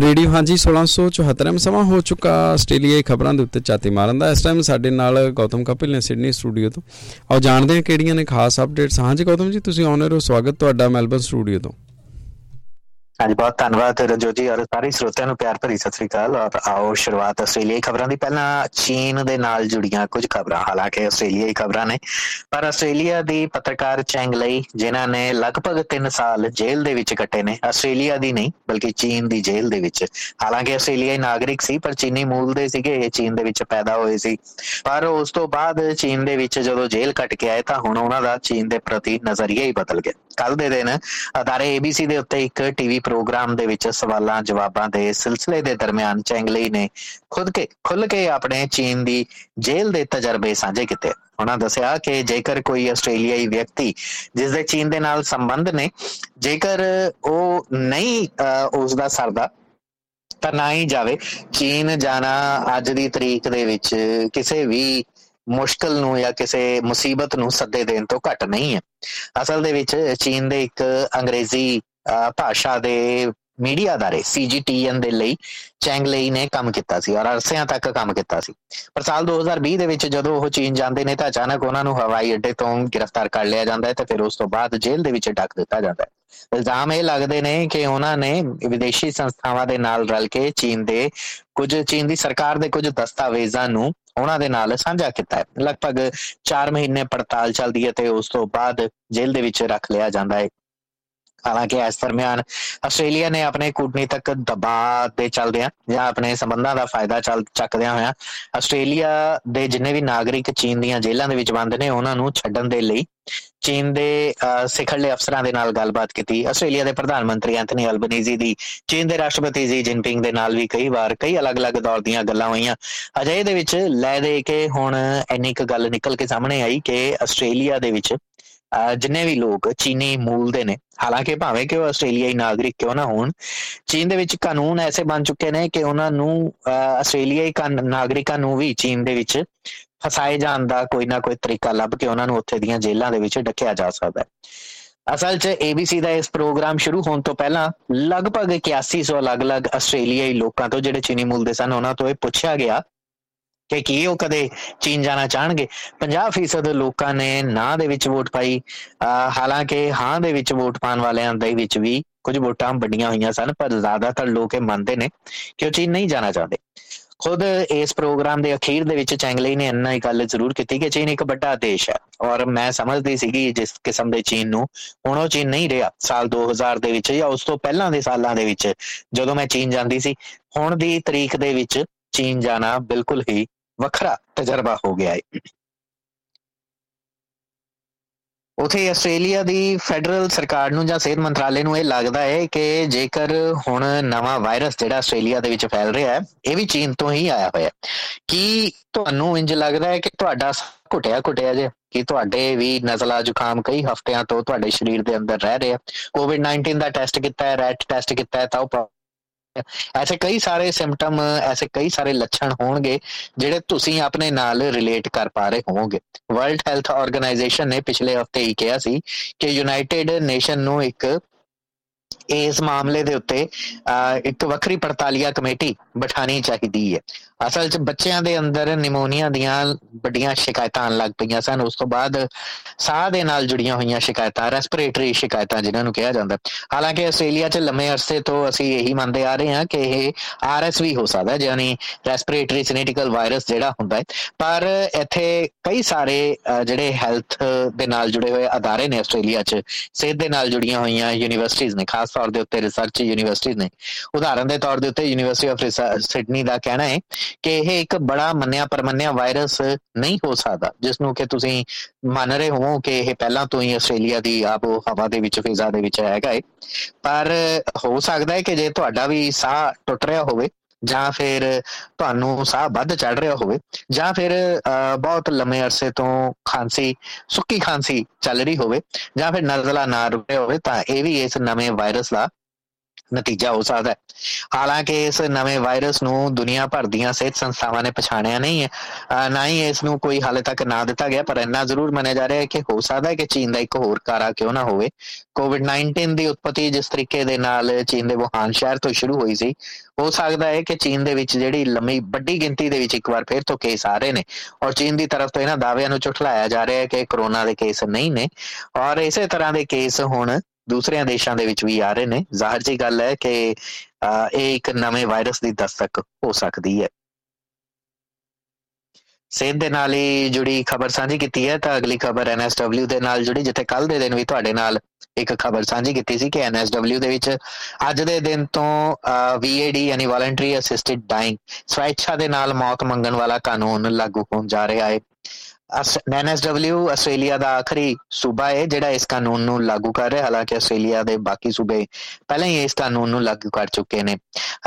Radio, ਹਾਂਜੀ 1674 ਸਮਾਂ ਹੋ ਚੁੱਕਾ। ਆਸਟ੍ਰੇਲੀਆਈ ਖਬਰਾਂ ਦੇ ਉੱਤੇ ਚਾਤੀ ਮਾਰਨ ਦਾ। ਇਸ ਟਾਈਮ ਸਾਡੇ ਨਾਲ ਗੌਤਮ ਕਪਿਲ ਨੇ ਸਿਡਨੀ ਸਟੂਡੀਓ ਤੋਂ। ਆਓ ਜਾਣਦੇ ਹਾਂ ਕਿਹੜੀਆਂ ਨੇ ਖਾਸ ਅਪਡੇਟਸ ਹਾਂਜੀ ਗੌਤਮ ਜੀ, ਤੁਸੀਂ ਆਨਰ ਹੋ। ਸਵਾਗਤ ਤੁਹਾਡਾ ਮੈਲਬਨ ਸਟੂਡੀਓ ਤੋਂ। ਹਾਂਜੀ, ਬਹੁਤ ਧੰਨਵਾਦ ਰਜੋਜੀ ਜੀ ਔਰ ਸਾਰੇ ਸਰੋਤਿਆਂ ਨੂੰ ਪਿਆਰ ਭਰੀ ਸਤਿ ਸ੍ਰੀ ਅਕਾਲ ਔਰ ਆਓ ਸ਼ੁਰੂਆਤ ਆਸਟ੍ਰੇਲੀਆਈ ਖਬਰਾਂ ਦੀ। ਪਹਿਲਾਂ ਚੀਨ ਦੇ ਨਾਲ ਜੁੜੀਆਂ ਕੁਝ ਖਬਰਾਂ। ਹਾਲਾਂਕਿ ਆਸਟ੍ਰੇਲੀਆਈ ਖਬਰਾਂ ਨੇ, ਪਰ ਆਸਟ੍ਰੇਲੀਆ ਦੀ ਪੱਤਰਕਾਰ ਚੈਂਗ ਲਈ, ਜਿਨ੍ਹਾਂ ਨੇ ਲਗਭਗ 3 ਸਾਲ ਜੇਲ੍ਹ ਦੇ ਵਿੱਚ ਕੱਟੇ ਨੇ, ਆਸਟ੍ਰੇਲੀਆ ਦੀ ਨਹੀਂ, ਬਲਕਿ ਚੀਨ ਦੀ ਜੇਲ੍ਹ ਦੇ ਵਿੱਚ। ਹਾਲਾਂਕਿ ਆਸਟ੍ਰੇਲੀਆਈ ਨਾਗਰਿਕ ਸੀ, ਪਰ ਚੀਨੀ ਮੂਲ ਦੇ ਸੀਗੇ, ਇਹ ਚੀਨ ਦੇ ਵਿੱਚ ਪੈਦਾ ਹੋਏ ਸੀ। ਪਰ ਉਸ ਤੋਂ ਬਾਅਦ ਚੀਨ ਦੇ ਵਿੱਚ ਜਦੋਂ ਜੇਲ੍ਹ ਕੱਟ ਕੇ ਆਏ, ਤਾਂ ਹੁਣ ਉਹਨਾਂ ਦਾ ਚੀਨ ਦੇ ਪ੍ਰਤੀ ਨਜ਼ਰੀਆ ਹੀ ਬਦਲ ਗਿਆ। ਕੱਲ ਦੇ ਦਿਨ ਅਦਾਰੇ ABC ਦੇ ਉੱਤੇ ਇੱਕ ਟੀਵੀ ਪ੍ਰੋਗਰਾਮ ਦੇ ਵਿੱਚ ਸਵਾਲਾਂ, ਜਵਾਬਾਂ ਦੇ ਸਿਲਸਿਲੇ ਦੇ ਦਰਮਿਆਨ ਚੈਂਗਲੀ ਨੇ ਖੁਦ ਕੇ ਖੁੱਲ ਕੇ ਆਪਣੇ ਚੀਨ ਦੀ ਜੇਲ੍ਹ ਦੇ ਤਜਰਬੇ ਸਾਂਝੇ ਕੀਤੇ। ਉਹਨਾਂ ਦੱਸਿਆ ਕਿ ਜੇਕਰ ਕੋਈ ਆਸਟ੍ਰੇਲੀਆਈ ਵਿਅਕਤੀ ਜਿਸ ਦੇ ਚੀਨ ਦੇ ਨਾਲ ਸੰਬੰਧ ਨੇ, ਜੇਕਰ ਉਹ ਨਹੀਂ ਉਸ ਦਾ ਸਰਦਾ, ਤਾਂ ਨਾ ਹੀ ਜਾਵੇ। ਚੀਨ ਜਾਣਾ ਅੱਜ ਦੀ ਤਰੀਕ ਦੇ ਵਿੱਚ ਕਿਸੇ ਵੀ ਮੁਸ਼ਕਲ ਨੂੰ ਜਾਂ ਕਿਸੇ ਮੁਸੀਬਤ ਨੂੰ ਸੱਦੇ ਦੇਣ ਤੋਂ ਘੱਟ ਨਹੀਂ ਹੈ। ਅਸਲ ਦੇ ਵਿੱਚ ਚੀਨ ਦੇ ਇੱਕ ਅੰਗਰੇਜ਼ੀ ਭਾਸ਼ਾ ਦੇ ਮੀਡੀਆ ਅਦਾਰੇ ਸੀਜੀਟੀਐਨ ਦੇ ਲਈ ਚੈਂਗ ਲਈ ਨੇ ਕੰਮ ਕੀਤਾ ਸੀ ਔਰ ਅਰਸਿਆਂ ਤੱਕ ਕੰਮ ਕੀਤਾ ਸੀ। ਪਰ ਸਾਲ 2020 ਦੇ ਵਿੱਚ ਜਦੋਂ ਉਹ ਚੀਨ ਜਾਂਦੇ ਨੇ ਤਾਂ ਅਚਾਨਕ ਉਹਨਾਂ ਨੂੰ ਹਵਾਈ ਅੱਡੇ ਤੋਂ ਗ੍ਰਿਫਤਾਰ ਕਰ ਲਿਆ ਜਾਂਦਾ ਹੈ ਤੇ ਫਿਰ ਉਸ ਤੋਂ ਬਾਅਦ ਜੇਲ੍ਹ ਦੇ ਵਿੱਚ ਡੱਕ ਦਿੱਤਾ ਜਾਂਦਾ ਹੈ। ਇਲਜ਼ਾਮ ਇਹ ਲੱਗਦੇ ਨੇ ਕਿ ਉਹਨਾਂ ਨੇ ਵਿਦੇਸ਼ੀ ਸੰਸਥਾਵਾਂ ਦੇ ਨਾਲ ਰਲ ਕੇ ਚੀਨ ਦੇ ਕੁਝ, ਚੀਨ ਦੀ ਸਰਕਾਰ ਦੇ ਕੁਝ ਦਸਤਾਵੇਜ਼ਾਂ ਨੂੰ ਉਹਨਾਂ ਦੇ ਨਾਲ ਸਾਂਝਾ ਕੀਤਾ ਹੈ। ਲਗਭਗ 4 ਮਹੀਨੇ ਪੜਤਾਲ ਚੱਲਦੀ ਹੈ ਤੇ ਉਸ ਤੋਂ ਬਾਅਦ ਜੇਲ੍ਹ ਦੇ ਵਿੱਚ ਰੱਖ ਲਿਆ ਜਾਂਦਾ ਹੈ। ਹਾਲਾਂਕਿ ਇਸ ਦਰਮਿਆਨ ਆਸਟ੍ਰੇਲੀਆ ਨੇ ਆਪਣੇ ਕੂਟਨੀਤਕ ਦਬਾਅ ਦੇ ਚੱਲਦਿਆਂ ਜਾਂ ਆਪਣੇ ਸੰਬੰਧਾਂ ਦਾ ਫਾਇਦਾ ਚੱਲ ਚੱਕਦਿਆਂ ਹੋਇਆਂ ਆਸਟ੍ਰੇਲੀਆ ਦੇ ਜਿੰਨੇ ਵੀ ਨਾਗਰਿਕ ਚੀਨ ਦੀਆਂ ਜੇਲ੍ਹਾਂ ਦੇ ਵਿੱਚ ਬੰਦ ਨੇ, ਉਹਨਾਂ ਨੂੰ ਛੱਡਣ ਦੇ ਲਈ ਚੀਨ ਦੇ ਸਿਖਰਲੇ ਅਫਸਰਾਂ ਦੇ ਨਾਲ ਗੱਲਬਾਤ ਕੀਤੀ। ਆਸਟ੍ਰੇਲੀਆ ਦੇ ਪ੍ਰਧਾਨ ਮੰਤਰੀ ਐਂਥਨੀ ਅਲਬਨੀਜ਼ੀ ਦੀ, ਚੀਨ ਦੇ ਰਾਸ਼ਟਰਪਤੀ ਜੀ ਜਿਨਪਿੰਗ ਦੇ ਨਾਲ ਵੀ ਕਈ ਵਾਰ ਕਈ ਅਲੱਗ-ਅਲੱਗ ਦੌਰ ਦੀਆਂ ਗੱਲਾਂ ਹੋਈਆਂ। ਅਜੇ ਦੇ ਵਿੱਚ ਲੈ ਦੇ ਕੇ ਹੁਣ ਇੰਨੀ ਇੱਕ ਗੱਲ ਨਿਕਲ ਕੇ ਸਾਹਮਣੇ ਆਈ ਕਿ ਆਸਟ੍ਰੇਲੀਆ ਦੇ ਵਿੱਚ ਜਿੰਨੇ ਵੀ ਲੋਕ ਚੀਨੀ ਮੂਲ ਦੇ ਨੇ, ਹਾਲਾਂਕਿ ਭਾਵੇਂ ਕਿ ਉਹ ਆਸਟ੍ਰੇਲੀਆਈ ਨਾਗਰਿਕ ਕਿਉਂ ਨਾ ਹੋਣ, ਚੀਨ ਦੇ ਵਿੱਚ ਕਾਨੂੰਨ ਐਸੇ ਬਣ ਚੁੱਕੇ ਨੇ ਕਿ ਉਹਨਾਂ ਨੂੰ ਆਸਟ੍ਰੇਲੀਆਈ ਨਾਗਰਿਕਾਂ ਨੂੰ ਵੀ ਚੀਨ ਦੇ ਵਿੱਚ ਫਸਾਏ ਜਾਣ ਦਾ ਕੋਈ ਨਾ ਕੋਈ ਤਰੀਕਾ ਲੱਭ ਕੇ ਉਹਨਾਂ ਨੂੰ ਉੱਥੇ ਦੀਆਂ ਜੇਲ੍ਹਾਂ ਦੇ ਵਿੱਚ ਡੱਕਿਆ ਜਾ ਸਕਦਾ ਹੈ। ਅਸਲ 'ਚ ABC ਦਾ ਇਸ ਪ੍ਰੋਗਰਾਮ ਸ਼ੁਰੂ ਹੋਣ ਤੋਂ ਪਹਿਲਾਂ ਲਗਭਗ 8100 ਅਲੱਗ-ਅਲੱਗ ਆਸਟ੍ਰੇਲੀਆਈ ਲੋਕਾਂ ਤੋਂ ਜਿਹੜੇ ਚੀਨੀ ਮੂਲ ਦੇ ਸਨ, ਉਹਨਾਂ ਤੋਂ ਇਹ ਪੁੱਛਿਆ ਗਿਆ ਕਿ ਕੀ ਉਹ ਕਦੇ ਚੀਨ ਜਾਣਾ ਚਾਹਣਗੇ? 50% ਲੋਕਾਂ ਨੇ ਨਾ ਦੇ ਵਿੱਚ ਵੋਟ ਪਾਈ। ਹਾਲਾਂਕਿ ਹਾਂ ਦੇ ਵਿੱਚ ਵੋਟ ਪਾਣ ਵਾਲਿਆਂ ਦੇ ਵਿੱਚ ਵੀ ਕੁਝ ਵੋਟਾਂ ਵੱਡੀਆਂ ਹੋਈਆਂ ਸਨ, ਪਰ ਜ਼ਿਆਦਾਤਰ ਲੋਕ ਇਹ ਮੰਨਦੇ ਨੇ ਕਿ ਉਹ ਚੀਨ ਨਹੀਂ ਜਾਣਾ ਚਾਹੁੰਦੇ। ਖੁਦ ਇਸ ਪ੍ਰੋਗਰਾਮ ਦੇ ਅਖੀਰ ਦੇ ਵਿੱਚ ਚੈਂਗਲੀ ਨੇ ਇੰਨਾ ਹੀ ਗੱਲ ਜ਼ਰੂਰ ਕੀਤੀ ਕਿ ਚੀਨ ਇੱਕ ਵੱਡਾ ਦੇਸ਼ ਹੈ। ਔਰ ਮੈਂ ਸਮਝਦੀ ਸੀਗੀ ਜਿਸ ਕਿਸਮ ਦੇ ਚੀਨ ਨੂੰ, ਹੁਣ ਉਹ ਚੀਨ ਨਹੀਂ ਰਿਹਾ। ਸਾਲ 2000 ਦੇ ਵਿੱਚ ਜਾਂ ਉਸ ਤੋਂ ਪਹਿਲਾਂ ਦੇ ਸਾਲਾਂ ਦੇ ਵਿੱਚ ਜਦੋਂ ਮੈਂ ਚੀਨ ਜਾਂਦੀ ਸੀ, ਹੁਣ ਦੀ ਤਰੀਕ ਦੇ ਵਿੱਚ ਚੀਨ ਜਾਣਾ ਬਿਲਕੁਲ ਹੀ ਵੱਖਰਾ ਤਜਰਬਾ ਹੋ ਗਿਆ ਹੈ ਉਥੇ ਆਸਟ੍ਰੇਲੀਆ ਦੀ ਫੈਡਰਲ ਸਰਕਾਰ ਨੂੰ ਜਾਂ ਸਿਹਤ ਮੰਤਰਾਲੇ ਨੂੰ ਇਹ ਲੱਗਦਾ ਹੈ ਕਿ ਜੇਕਰ ਹੁਣ ਨਵਾਂ ਵਾਇਰਸ ਜਿਹੜਾ ਆਸਟ੍ਰੇਲੀਆ ਦੇ ਵਿੱਚ ਫੈਲ ਰਿਹਾ ਹੈ ਇਹ ਵੀ ਚੀਨ ਤੋਂ ਹੀ ਆਇਆ ਹੋਇਆ ਕੀ ਤੁਹਾਨੂੰ ਇੰਜ ਲੱਗਦਾ ਹੈ ਕਿ ਤੁਹਾਡਾ ਘੁਟਿਆ ਘੁਟਿਆ ਜੇ? ਕਿ ਤੁਹਾਡੇ ਵੀ ਨਜ਼ਲਾ ਜ਼ੁਕਾਮ ਕਈ ਹਫ਼ਤਿਆਂ ਤੋਂ ਤੁਹਾਡੇ ਸਰੀਰ ਦੇ ਅੰਦਰ ਰਹਿ ਰਿਹਾ ਕੋਵਿਡ 19 ਦਾ ਟੈਸਟ ਕੀਤਾ ਹੈ ਰੈਟ ਟੈਸਟ ਕੀਤਾ ਹੈ ਤਾਂ ਉਹ ਐਸੇ ਕਈ ਸਾਰੇ ਸਿੰਪਟਮ ਐਸੇ ਕਈ ਸਾਰੇ ਲੱਛਣ ਹੋਣਗੇ ਜਿਹੜੇ ਤੁਸੀਂ ਆਪਣੇ ਨਾਲ ਰਿਲੇਟ ਕਰ ਪਾ ਰਹੇ ਹੋਵੋਗੇ। ਵਰਲਡ ਹੈਲਥ ਆਰਗੇਨਾਈਜੇਸ਼ਨ ਨੇ ਪਿਛਲੇ ਹਫ਼ਤੇ ਹੀ ਕਿਹਾ ਸੀ ਕਿ ਯੂਨਾਈਟਿਡ ਨੇਸ਼ਨ ਨੂੰ ਇੱਕ ਇਸ ਮਾਮਲੇ ਦੇ ਉੱਤੇ ਇੱਕ ਵੱਖਰੀ ਪੜਤਾਲੀਆ ਕਮੇਟੀ ਬਿਠਾਣੀ ਚਾਹੀਦੀ ਹੈ। ਅਸਲ 'ਚ ਬੱਚਿਆਂ ਦੇ ਅੰਦਰ ਨਿਮੋਨੀਆ ਦੀਆਂ ਵੱਡੀਆਂ ਸ਼ਿਕਾਇਤਾਂ ਆਣ ਲੱਗ ਪਈਆਂ ਸਨ। ਉਸ ਤੋਂ ਬਾਅਦ ਸਾਹ ਦੇ ਨਾਲ ਜੁੜੀਆਂ ਹੋਈਆਂ ਸ਼ਿਕਾਇਤਾਂ ਰੈਸਪੀਰੇਟਰੀ ਸ਼ਿਕਾਇਤਾਂ ਜਿਨ੍ਹਾਂ ਨੂੰ ਕਿਹਾ ਜਾਂਦਾ। ਹਾਲਾਂਕਿ ਆਸਟ੍ਰੇਲੀਆ 'ਚ ਲੰਮੇ ਅਰਸੇ ਤੋਂ ਅਸੀਂ ਇਹੀ ਮੰਨਦੇ ਆ ਰਹੇ ਹਾਂ ਕਿ ਇਹ ਆਰਐਸਵੀ ਹੋ ਸਕਦਾ ਯਾਨੀ ਰੈਸਪੀਰੇਟਰੀ ਸਿਨੇਟਿਕਲ ਵਾਇਰਸ ਜਿਹੜਾ ਹੁੰਦਾ ਹੈ। ਪਰ ਇੱਥੇ ਕਈ ਸਾਰੇ ਜਿਹੜੇ ਹੈਲਥ ਦੇ ਨਾਲ ਜੁੜੇ ਹੋਏ ਅਦਾਰੇ ਨੇ ਆਸਟ੍ਰੇਲੀਆ 'ਚ, ਸਿਹਤ ਦੇ ਨਾਲ ਜੁੜੀਆਂ ਹੋਈਆਂ ਯੂਨੀਵਰਸਿਟੀਆਂ ਨੇ ਖਾਸ ਤੌਰ ਦੇ ਉੱਤੇ ਰਿਸਰਚ ਯੂਨੀਵਰਸਿਟੀਆਂ ਨੇ। ਉਦਾਹਰਨ ਦੇ ਤੌਰ ਦੇ ਉੱਤੇ ਯੂਨੀਵਰਸਿਟੀ ਆਫ ਸਿਡਨੀ ਦਾ ਕਹਿਣਾ ਹੈ ਕਿ ਇਹ ਇੱਕ ਬੜਾ ਮੰਨਿਆ ਪਰਮੰਨਿਆ ਵਾਇਰਸ ਨਹੀਂ ਹੋ ਸਕਦਾ ਜਿਸ ਨੂੰ ਕਿ ਤੁਸੀਂ ਮੰਨ ਰਹੇ ਹੋ ਕਿ ਇਹ ਪਹਿਲਾਂ ਤੋਂ ਹੀ ਆਸਟ੍ਰੇਲੀਆ ਦੀ ਆਬੋ ਹਵਾ ਦੇ ਵਿੱਚ, ਫਿਜ਼ਾ ਦੇ ਵਿੱਚ ਹੈਗਾ ਹੈ ਪਰ ਹੋ ਸਕਦਾ ਹੈ ਕਿ ਜੇ ਤੁਹਾਡਾ ਵੀ ਸਾਹ ਟੁੱਟ ਰਿਹਾ ਹੋਵੇ ਜਾਂ ਫਿਰ ਤੁਹਾਨੂੰ ਸਾਹ ਵੱਧ ਚੜ ਰਿਹਾ ਹੋਵੇ, ਜਾਂ ਫਿਰ ਬਹੁਤ ਲੰਮੇ ਅਰਸੇ ਤੋਂ ਖਾਂਸੀ, ਸੁੱਕੀ ਖਾਂਸੀ ਚੱਲ ਰਹੀ ਹੋਵੇ, ਜਾਂ ਫਿਰ ਨਜ਼ਲਾ ਨਾ ਰੁਕੇ ਹੋਵੇ, ਤਾਂ ਇਹ ਵੀ ਇਸ ਨਵੇਂ ਵਾਇਰਸ ਦਾ ਨਤੀਜਾ ਹੋ ਸਕਦਾ ਹੈ। ਹਾਲਾਂਕਿ ਇਸ ਨਵੇਂ ਵਾਇਰਸ ਨੂੰ ਦੁਨੀਆ ਭਰ ਦੀਆਂ ਸਿਹਤ ਸੰਸਥਾਵਾਂ ਨੇ ਪਛਾਣਿਆ ਨਹੀਂ ਹੈ। ਨਾ ਹੀ ਇਸ ਨੂੰ ਕੋਈ ਹਾਲੇ ਤੱਕ ਨਾਂ ਦਿੱਤਾ ਗਿਆ, ਪਰ ਇੰਨਾ ਜ਼ਰੂਰ ਮੰਨਿਆ ਜਾ ਰਿਹਾ ਹੈ ਕਿ ਹੋ ਸਕਦਾ ਹੈ ਕਿ ਚੀਨ ਦਾ ਇੱਕ ਹੋਰ ਕਾਰਾ ਕਿਉਂ ਨਾ ਹੋਵੇ। ਕੋਵਿਡ-19 ਦੀ ਉਤਪਤੀ ਜਿਸ ਤਰੀਕੇ ਦੇ ਨਾਲ ਚੀਨ ਦੇ ਵੁਹਾਨ ਸ਼ਹਿਰ ਤੋਂ ਸ਼ੁਰੂ ਹੋਈ ਸੀ, ਹੋ ਸਕਦਾ ਹੈ ਕਿ ਚੀਨ ਦੇ ਵਿੱਚ ਜਿਹੜੀ ਲੰਮੀ ਵੱਡੀ ਗਿਣਤੀ ਦੇ ਵਿੱਚ ਇੱਕ ਵਾਰ ਫਿਰ ਤੋਂ ਕੇਸ ਆ ਰਹੇ ਨੇ ਔਰ ਚੀਨ ਦੀ ਤਰਫ ਤੋਂ ਇਹਨਾਂ ਦਾਅਵਿਆਂ ਨੂੰ ਝੁਠਲਾਇਆ ਜਾ ਰਿਹਾ ਹੈ ਕਿ ਕਰੋਨਾ ਦੇ ਕੇਸ ਨਹੀਂ ਨੇ ਔਰ ਇਸੇ ਤਰ੍ਹਾਂ ਦੇ ਕੇਸ ਹੁਣ ਦੂਸਰਿਆਂ ਦੇਸ਼ਾਂ ਦੇ ਵਿੱਚ ਵੀ ਆ ਰਹੇ ਨੇ। ਜ਼ਾਹਰ ਜੀ ਗੱਲ ਹੈ ਕਿ ਇਹ ਇੱਕ ਨਵੇਂ ਵਾਇਰਸ ਦੀ ਦਸਤਕ ਹੋ ਸਕਦੀ ਹੈ। ਸੇਧ ਦੇ ਨਾਲ ਹੀ ਜੁੜੀ ਖਬਰ ਸਾਂਝੀ ਕੀਤੀ ਹੈ ਤਾਂ ਅਗਲੀ ਖਬਰ ਐਨਐਸਡਬਲਯੂ ਦੇ ਨਾਲ ਜੁੜੀ, ਜਿੱਥੇ ਕੱਲ ਦੇ ਦਿਨ ਵੀ ਤੁਹਾਡੇ ਨਾਲ ਇੱਕ ਖਬਰ ਸਾਂਝੀ ਕੀਤੀ ਸੀ ਕਿ ਐਨਐਸਡਬਲਯੂ ਦੇ ਵਿੱਚ ਅੱਜ ਦੇ ਦਿਨ ਤੋਂ ਵੀਏਡੀ ਯਾਨੀ ਵੋਲੰਟਰੀ ਅਸਿਸਟਡ ਡਾਈਂਗ ਸਵੈਚਾ ਦੇ ਨਾਲ ਮੌਤ ਮੰਗਣ ਵਾਲਾ ਕਾਨੂੰਨ ਲਾਗੂ ਹੋਣ ਜਾ ਰਿਹਾ ਹੈ। ਐਨਐਸਡਬਲਯੂ ਆਸਟ੍ਰੇਲੀਆ ਦਾ ਆਖਰੀ ਸੂਬਾ ਹੈ ਜਿਹੜਾ ਇਸ ਕਾਨੂੰਨ ਨੂੰ ਲਾਗੂ ਕਰ ਰਿਹਾ। ਹਾਲਾਂਕਿ ਆਸਟ੍ਰੇਲੀਆ ਦੇ ਬਾਕੀ ਸੂਬੇ ਪਹਿਲਾਂ ਹੀ ਇਸ ਕਾਨੂੰਨ ਨੂੰ ਲਾਗੂ ਕਰ ਚੁੱਕੇ ਨੇ।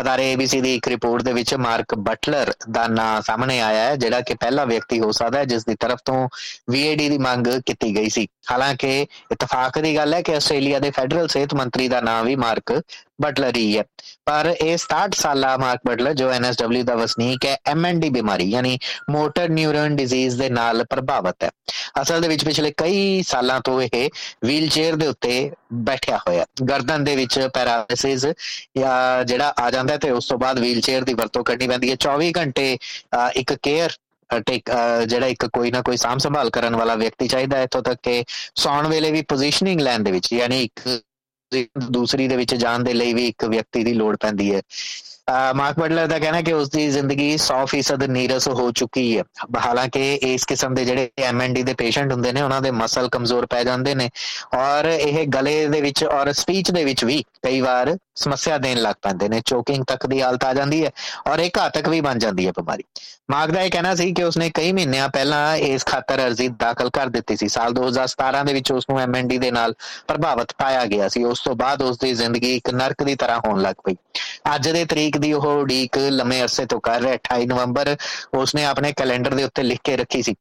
ਹਜ਼ਾਰੇ ABC ਦੀ ਇੱਕ ਰਿਪੋਰਟ ਦੇ ਵਿੱਚ ਮਾਰਕ ਬਟਲਰ ਦਾ ਨਾਮ ਸਾਹਮਣੇ ਆਇਆ ਹੈ, ਜਿਹੜਾ ਕਿ ਪਹਿਲਾ ਵਿਅਕਤੀ ਹੋ ਸਕਦਾ ਹੈ, ਜਿਸ ਦੀ ਤਰਫ ਤੋਂ VAD ਦੀ ਮੰਗ ਕੀਤੀ ਗਈ ਸੀ। ਹਾਲਾਂਕਿ ਇਤਫਾਕ ਦੀ ਗੱਲ ਹੈ ਕਿ ਆਸਟ੍ਰੇਲੀਆ ਦੇ ਫੈਡਰਲ ਸਿਹਤ ਮੰਤਰੀ ਦਾ ਨਾਮ ਵੀ ਮਾਰਕ ਬਟਲਰ ਹੀ ਹੈ। ਪਰ ਇਹ 67 ਸਾਲਾ ਮਾਰਕ ਬਟਲਰ, ਜੋ ਐਨਐਸਡਬਲਯੂ ਦਾ ਵਸਨੀਕ ਹੈ ਐਮਐਨਡੀ ਬਿਮਾਰੀ, ਯਾਨੀ ਮੋਟਰ ਨਿਊਰਨ ਡਿਜ਼ੀਜ਼ ਦੇ ਨਾਲ ਪ੍ਰਭਾਵਿਤ ਹੈ। ਅਸਲ ਦੇ ਵਿੱਚ ਪਿਛਲੇ ਕਈ ਸਾਲਾਂ ਤੋਂ ਇਹ ਵੀਲ ਦੇ ਉੱਤੇ ਬੈਠਿਆ ਹੋਇਆ ਗਰਦਨ ਦੇ ਵਿੱਚ ਪੈਰਾਲਿਸਿਸ ਜਾਂ ਜਿਹੜਾ ਆ ਜਾਂਦਾ ਤੇ ਉਸ ਤੋਂ ਬਾਅਦ ਵੀਲ ਦੀ ਵਰਤੋਂ ਕਰਨੀ ਪੈਂਦੀ ਹੈ। 24 ਘੰਟੇ ਇੱਕ ਕੇਅਰ ਟੇਕ ਜਿਹੜਾ ਇੱਕ ਕੋਈ ਨਾ ਕੋਈ ਸਾਮ ਸੰਭਾਲ ਕਰਨ ਵਾਲਾ ਵਿਅਕਤੀ ਚਾਹੀਦਾ ਹੈ। ਇਥੋਂ ਤੱਕ ਕਿ ਸੌਣ ਵੇਲੇ ਵੀ ਪੋਜੀਸ਼ਨਿੰਗ ਲੈਣ ਦੇ ਵਿੱਚ, ਯਾਨੀ ਇੱਕ ਦੂਸਰੀ ਦੇ ਵਿੱਚ ਜਾਣ ਦੇ ਲਈ ਵੀ ਇੱਕ ਵਿਅਕਤੀ ਦੀ ਲੋੜ ਪੈਂਦੀ ਹੈ। ਮਾਰਕ ਬਟਲਰ ਦਾ ਕਹਿਣਾ ਕਿ ਉਸ ਦੀ ਜ਼ਿੰਦਗੀ 100% ਨੀਰਸ ਹੋ ਚੁੱਕੀ ਹੈ। ਹਾਲਾਂਕਿ ਇਸ ਕਿਸਮ ਦੇ ਜਿਹੜੇ ਐਮਐਨਡੀ ਦੇ ਪੇਸ਼ੈਂਟ ਹੁੰਦੇ ਨੇ, ਉਹਨਾਂ ਦੇ ਮਸਲ ਕਮਜ਼ੋਰ ਪੈ ਜਾਂਦੇ ਨੇ ਔਰ ਇਹ ਗਲੇ ਦੇ ਵਿੱਚ ਔਰ ਸਪੀਚ ਦੇ ਵਿੱਚ ਵੀ ਕਈ ਵਾਰ ਸਮੱਸਿਆ ਦੇਣ ਲੱਗ ਪੈਂਦੇ ਨੇ ਚੋਕਿੰਗ ਤੱਕ ਦੀ ਹਾਲਤ ਆ ਜਾਂਦੀ ਹੈ ਔਰ ਇਹ ਘਾਤਕ ਵੀ ਬਣ ਜਾਂਦੀ ਹੈ ਬਿਮਾਰੀ। ਮਾਰਕ ਦਾ ਇਹ ਕਹਿਣਾ ਸੀ ਕਿ ਉਸਨੇ ਕਈ ਮਹੀਨਿਆਂ ਪਹਿਲਾਂ ਇਸ ਖਾਤਰ ਅਰਜ਼ੀ ਦਾਖਲ ਕਰ ਦਿੱਤੀ ਸੀ। ਸਾਲ 2017 ਦੇ ਵਿੱਚ ਉਸ ਨੂੰ ਐਮਐਨਡੀ ਦੇ ਨਾਲ ਪ੍ਰਭਾਵਿਤ ਪਾਇਆ ਗਿਆ ਸੀ। ਉਸ ਤੋਂ ਬਾਅਦ ਉਸ ਦੀ ਜ਼ਿੰਦਗੀ ਇੱਕ ਨਰਕ ਦੀ ਤਰ੍ਹਾਂ ਹੋਣ ਲੱਗ ਪਈ। ਅੱਜ ਦੇ ਤਰੀਕ ਦੀ ਉਹ ਉਡੀਕ ਲੰਮੇ ਅਰਸੇ ਤੋਂ ਕਰ ਰਿਹਾ 28 ਨਵੰਬਰ ਉਸਨੇ ਆਪਣੇ ਕੈਲੰਡਰ ਦੇ ਉੱਤੇ ਲਿਖ ਕੇ ਰੱਖੀ ਸੀ।